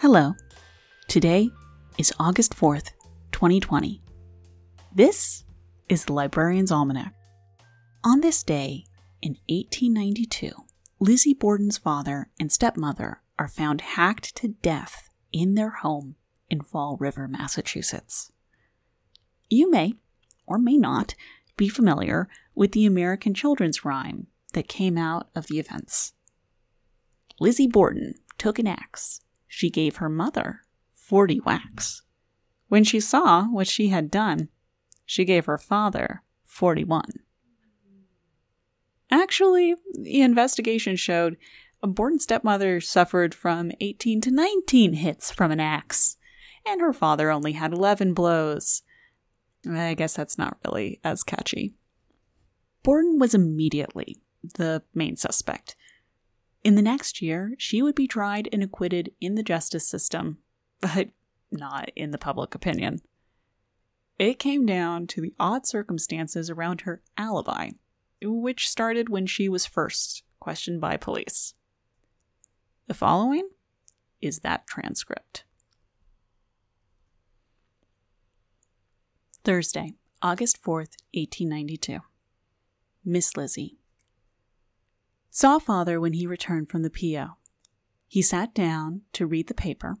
Hello. Today is August 4th, 2020. This is the Librarian's Almanac. On this day in 1892, Lizzie Borden's father and stepmother are found hacked to death in their home in Fall River, Massachusetts. You may, or may not, be familiar with the American children's rhyme that came out of the events. Lizzie Borden took an axe she gave her mother 40 whacks. When she saw what she had done, she gave her father 41. Actually, the investigation showed a Borden stepmother suffered from 18 to 19 hits from an axe, and her father only had 11 blows. I guess that's not really as catchy. Borden was immediately the main suspect. In the next year, she would be tried and acquitted in the justice system, but not in the public opinion. It came down to the odd circumstances around her alibi, which started when she was first questioned by police. The following is that transcript. Thursday, August 4th, 1892. Miss Lizzie. Saw father when he returned from the PO. He sat down to read the paper.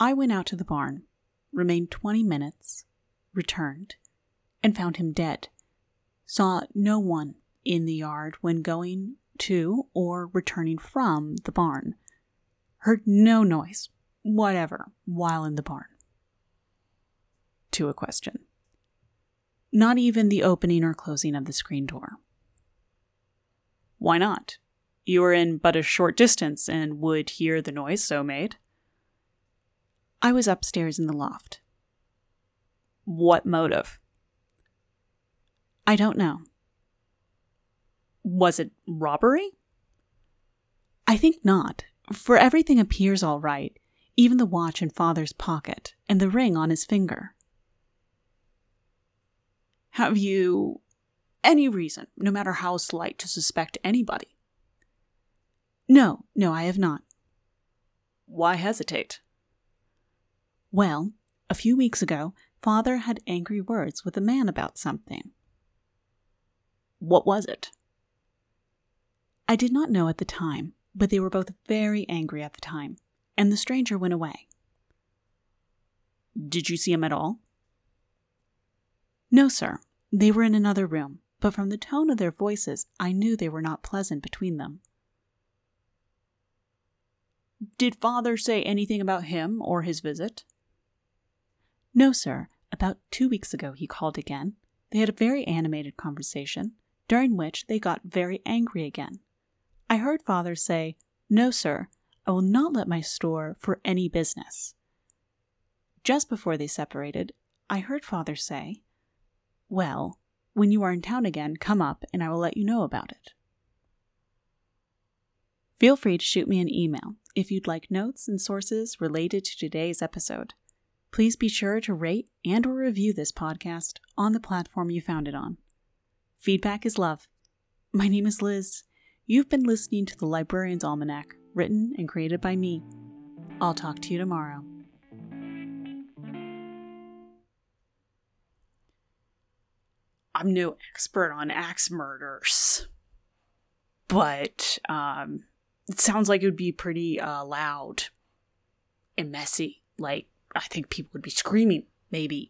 I went out to the barn, remained 20 minutes, returned, and found him dead. Saw no one in the yard when going to or returning from the barn. Heard no noise, whatever, while in the barn. To a question. Not even the opening or closing of the screen door. Why not? You were in but a short distance and would hear the noise so made. I was upstairs in the loft. What motive? I don't know. Was it robbery? I think not, for everything appears all right, even the watch in father's pocket and the ring on his finger. Have you any reason, no matter how slight, to suspect anybody? No, no, I have not. Why hesitate? Well, a few weeks ago, father had angry words with a man about something. What was it? I did not know at the time, but they were both very angry at the time, and the stranger went away. Did you see him at all? No, sir. They were in another room but from the tone of their voices, I knew they were not pleasant between them. Did father say anything about him or his visit? No, sir. About two weeks ago he called again. They had a very animated conversation, during which they got very angry again. I heard father say, No, sir, I will not let my store for any business. Just before they separated, I heard father say, Well, when you are in town again, come up and I will let you know about it. Feel free to shoot me an email if you'd like notes and sources related to today's episode. Please be sure to rate and or review this podcast on the platform you found it on. Feedback is love. My name is Liz. You've been listening to the Librarian's Almanac, written and created by me. I'll talk to you tomorrow. I'm no expert on axe murders, but um, it sounds like it would be pretty uh, loud and messy. Like, I think people would be screaming, maybe.